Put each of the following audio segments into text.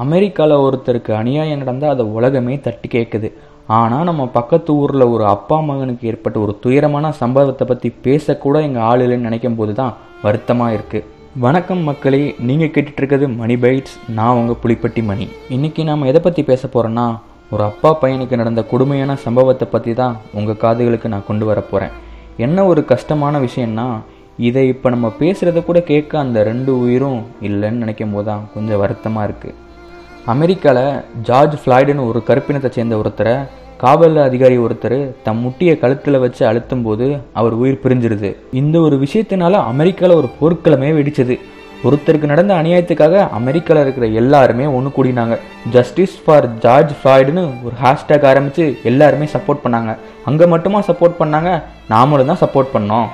அமெரிக்காவில் ஒருத்தருக்கு அநியாயம் நடந்தால் அதை உலகமே தட்டி கேட்குது ஆனால் நம்ம பக்கத்து ஊரில் ஒரு அப்பா மகனுக்கு ஏற்பட்ட ஒரு துயரமான சம்பவத்தை பற்றி பேசக்கூட எங்கள் ஆள் இல்லைன்னு நினைக்கும் போது தான் வருத்தமாக இருக்குது வணக்கம் மக்களே நீங்கள் கேட்டுட்ருக்கிறது மணி பைட்ஸ் நான் உங்கள் புலிப்பட்டி மணி. இன்றைக்கி நாம் எதை பற்றி பேச போகிறோன்னா ஒரு அப்பா பையனுக்கு நடந்த கொடுமையான சம்பவத்தை பற்றி தான் உங்கள் காதுகளுக்கு நான் கொண்டு வர போகிறேன் என்ன ஒரு கஷ்டமான விஷயம்னா இதை இப்போ நம்ம பேசுகிறத கூட கேட்க அந்த ரெண்டு உயிரும் இல்லைன்னு நினைக்கும் போது தான் கொஞ்சம் வருத்தமாக இருக்குது அமெரிக்காவில் ஜார்ஜ் ஃப்ளாய்டுன்னு ஒரு கருப்பினத்தை சேர்ந்த ஒருத்தரை காவல் அதிகாரி ஒருத்தர் தம் முட்டியை கழுத்தில் வச்சு அழுத்தும் போது அவர் உயிர் பிரிஞ்சிருது. இந்த ஒரு விஷயத்தினால அமெரிக்காவில் ஒரு போர்க்களமே வெடிச்சது. ஒருத்தருக்கு நடந்த அநியாயத்துக்காக அமெரிக்காவில் இருக்கிற எல்லாருமே ஒன்று கூடினாங்க. ஜஸ்டிஸ் ஃபார் ஜார்ஜ் ஃப்ளாய்டுன்னு ஒரு ஹேஷ்டேக் ஆரம்பித்து எல்லாருமே சப்போர்ட் பண்ணாங்க. அங்கே மட்டுமா சப்போர்ட் பண்ணாங்க? நாமளும் தான் சப்போர்ட் பண்ணோம்.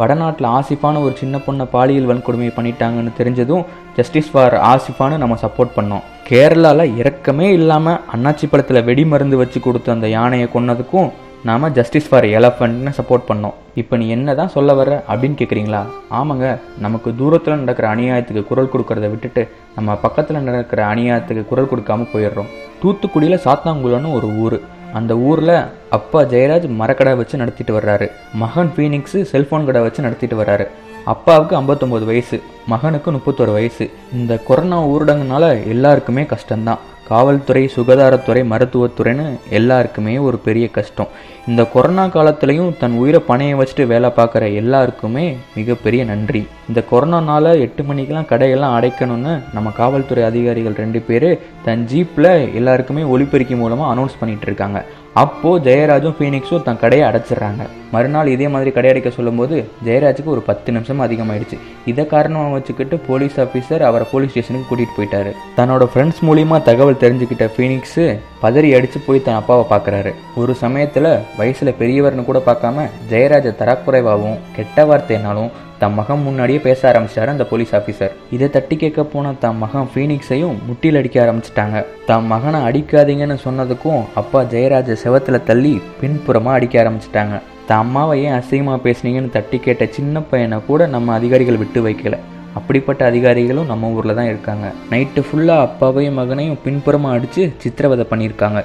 வடநாட்டில் ஆசிஃபான ஒரு சின்ன பொண்ணை பாலியல் வன்கொடுமை பண்ணிட்டாங்கன்னு தெரிஞ்சதும் ஜஸ்டிஸ் ஃபார் ஆசிஃபான்னு நம்ம சப்போர்ட் பண்ணோம். கேரளாவில் இறக்கமே இல்லாமல் அண்ணாச்சி பழத்தில் வெடி மருந்து வச்சு கொடுத்த அந்த யானையை கொன்னதுக்கும் நாம் ஜஸ்டிஸ் ஃபார் எலஃபண்ட்னு சப்போர்ட் பண்ணோம். இப்போ நீ என்ன தான் சொல்ல வர அப்படின்னு கேட்குறீங்களா ஆமாங்க நமக்கு தூரத்தில் நடக்கிற அநியாயத்துக்கு குரல் கொடுக்கறத விட்டுட்டு நம்ம பக்கத்தில் நடக்கிற அநியாயத்துக்கு குரல் கொடுக்காம போயிடுறோம். தூத்துக்குடியில் சாத்தாங்குளம்னு ஒரு ஊர். அந்த ஊரில் அப்பா ஜெயராஜ் மரக்கடை வச்சு நடத்திட்டு வர்றாரு. மகன் ஃபீனிக்ஸு செல்ஃபோன் கடை வச்சு நடத்திட்டு வர்றாரு. அப்பாவுக்கு ஐம்பத்தொம்போது வயசு மகனுக்கு முப்பத்தொரு வயசு. இந்த கொரோனா ஊரடங்குனால எல்லாருக்குமே கஷ்டம்தான். காவல்துறை சுகாதாரத்துறை மருத்துவத்துறைன்னு எல்லாருக்குமே ஒரு பெரிய கஷ்டம். இந்த கொரோனா காலத்துலேயும் தன் உயிரை பணையை வச்சுட்டு வேலை பார்க்குற எல்லாருக்குமே மிகப்பெரிய நன்றி. இந்த கொரோனானால எட்டு மணிக்கெலாம் கடையெல்லாம் அடைக்கணும்னு நம்ம காவல்துறை அதிகாரிகள் ரெண்டு பேர் தன் ஜீப்பில் எல்லாருக்குமே ஒளிப்பெருக்கி மூலமாக அனௌன்ஸ் பண்ணிட்டு இருக்காங்க அப்போது ஜெயராஜும் ஃபீனிக்ஸும் தன் கடையை அடைச்சிடுறாங்க. மறுநாள் இதே மாதிரி கடை அடைக்க சொல்லும்போது ஜெயராஜுக்கு ஒரு பத்து நிமிஷம் அதிகமாயிடுச்சு. இதை காரணமாக வச்சுக்கிட்டு போலீஸ் ஆஃபீஸர் அவரை போலீஸ் ஸ்டேஷனுக்கு கூட்டிகிட்டு போயிட்டாரு. தன்னோட ஃப்ரெண்ட்ஸ் மூலியமாக தகவல் தெரிஞ்சுக்கிட்ட ஃபீனிக்ஸு பதறி அடித்து போய் தன் அப்பாவை பார்க்குறாரு. ஒரு சமயத்தில் வயசில் பெரியவர்னு கூட பார்க்காம ஜெயராஜை தரக்குறைவாகவும் கெட்ட வார்த்தைனாலும் தன் மகன் முன்னாடியே பேச ஆரம்பிச்சிட்டாரு அந்த போலீஸ் ஆஃபீஸர் இதை தட்டி கேட்க போன தன் மகன் ஃபீனிக்ஸையும் முட்டியில் அடிக்க ஆரம்பிச்சிட்டாங்க. தன் மகனை அடிக்காதீங்கன்னு சொன்னதுக்கும் அப்பா ஜெயராஜ செவத்தில் தள்ளி பின்புறமாக அடிக்க ஆரம்பிச்சிட்டாங்க. தன் அம்மாவை ஏன் அசிங்கமாக பேசுனீங்கன்னு தட்டி கேட்ட சின்ன பையனை கூட நம்ம அதிகாரிகள் விட்டு வைக்கல. அப்படிப்பட்ட அதிகாரிகளும் நம்ம ஊரில் தான் இருக்காங்க. நைட்டு ஃபுல்லாக அப்பாவையும் மகனையும் பின்புறமாக அடித்து சித்திரவதை பண்ணியிருக்காங்க.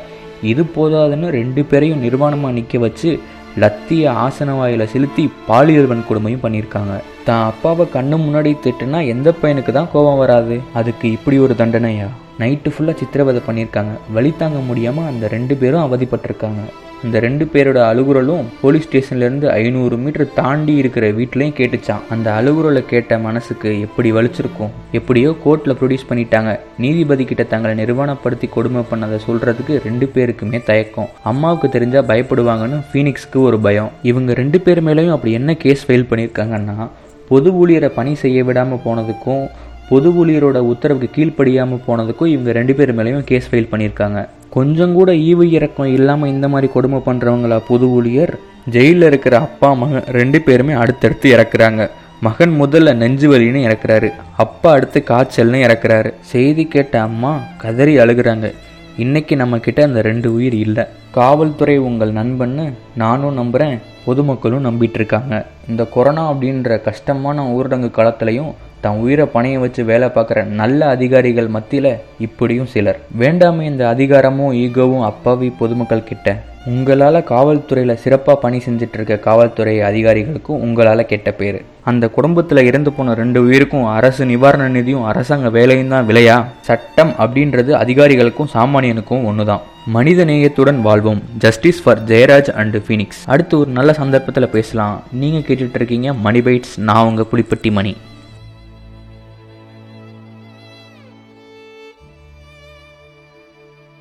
இது போதாதுன்னு ரெண்டு பேரையும் நிர்வாணமாக நிற்க வச்சு லத்திய ஆசன வாயில செலுத்தி பாலியல் வன்கொடுமையும் பண்ணியிருக்காங்க. தான் அப்பாவை கண்ணு முன்னாடி திட்டுனா எந்த பையனுக்கு தான் கோபம் வராது? அதுக்கு இப்படி ஒரு தண்டனையா? நைட்டு ஃபுல்லாக சித்திரவதை பண்ணியிருக்காங்க. வழி தாங்க முடியாமல் அந்த ரெண்டு பேரும் அவதிப்பட்டிருக்காங்க. இந்த ரெண்டு பேரோட அழுகுரலும் போலீஸ் ஸ்டேஷன்லேருந்து ஐநூறு மீட்டர் தாண்டி இருக்கிற வீட்லேயும் கேட்டுச்சான் அந்த அழுகுரலை கேட்ட மனசுக்கு எப்படி வலிச்சிருக்கும்? எப்படியோ கோர்ட்டில் ப்ரொடியூஸ் பண்ணிட்டாங்க. நீதிபதி கிட்ட தங்களை நிர்வாணப்படுத்தி கொடுமை பண்ணதை சொல்கிறதுக்கு ரெண்டு பேருக்குமே தயக்கம். அம்மாவுக்கு தெரிஞ்சால் பயப்படுவாங்கன்னு ஃபீனிக்ஸ்க்கு ஒரு பயம். இவங்க ரெண்டு பேர் மேலேயும் அப்படி என்ன கேஸ் ஃபைல் பண்ணியிருக்காங்கன்னா பொது ஊழியரை பணி செய்ய விடாமல் போனதுக்கும் பொது ஊழியரோட உத்தரவுக்கு கீழ்ப்படியாமல் போனதுக்கும் இவங்க ரெண்டு பேர் மேலேயும் கேஸ் ஃபைல் பண்ணியிருக்காங்க. கொஞ்சம் கூட ஈவு இறக்கம் இல்லாமல் இந்த மாதிரி கொடுமை பண்ணுறவங்களா புது ஊழியர்? ஜெயிலில் இருக்கிற அப்பா மகன் ரெண்டு பேருமே அடுத்தடுத்து இறக்குறாங்க. மகன் முதல்ல நெஞ்சு வலின்னு இறக்குறாரு. அப்பா அடுத்து காய்ச்சல்னு இறக்குறாரு. செய்தி கேட்ட அம்மா கதறி அழுகுறாங்க. இன்னைக்கு நம்ம கிட்ட அந்த ரெண்டு உயிர் இல்லை. காவல்துறை உங்கள் நண்பன்னு நானும் நம்புகிறேன் பொதுமக்களும் நம்பிட்டு இருக்காங்க. இந்த கொரோனா அப்படின்ற கஷ்டமான ஊரடங்கு காலத்துலையும் தன் உயிரை பணைய வச்சு வேலை பார்க்குற நல்ல அதிகாரிகள் மத்தியில் இப்படியும் சிலர். வேண்டாமே இந்த அதிகாரமும் ஈகோவும் அப்பாவி பொதுமக்கள் கிட்ட. உங்களால் காவல்துறையில் சிறப்பாக பணி செஞ்சுட்டு இருக்க காவல்துறை அதிகாரிகளுக்கும் உங்களால் கெட்ட பேர். அந்த குடும்பத்தில் இறந்து போன ரெண்டு உயிருக்கும் அரசு நிவாரண நிதியும் அரசாங்க வேலையும் தான் விலையா? சட்டம் அப்படின்றது அதிகாரிகளுக்கும் சாமானியனுக்கும் ஒன்று தான் மனித நேயத்துடன் வாழ்வோம். Justice for Jayaraj and Fenix அடுத்து ஒரு நல்ல சந்தர்ப்பத்தில் பேசலாம். நீங்கள் கேட்டுட்ருக்கீங்க மணி பைட்ஸ். நான் உங்கள் புலிப்பட்டி மணி.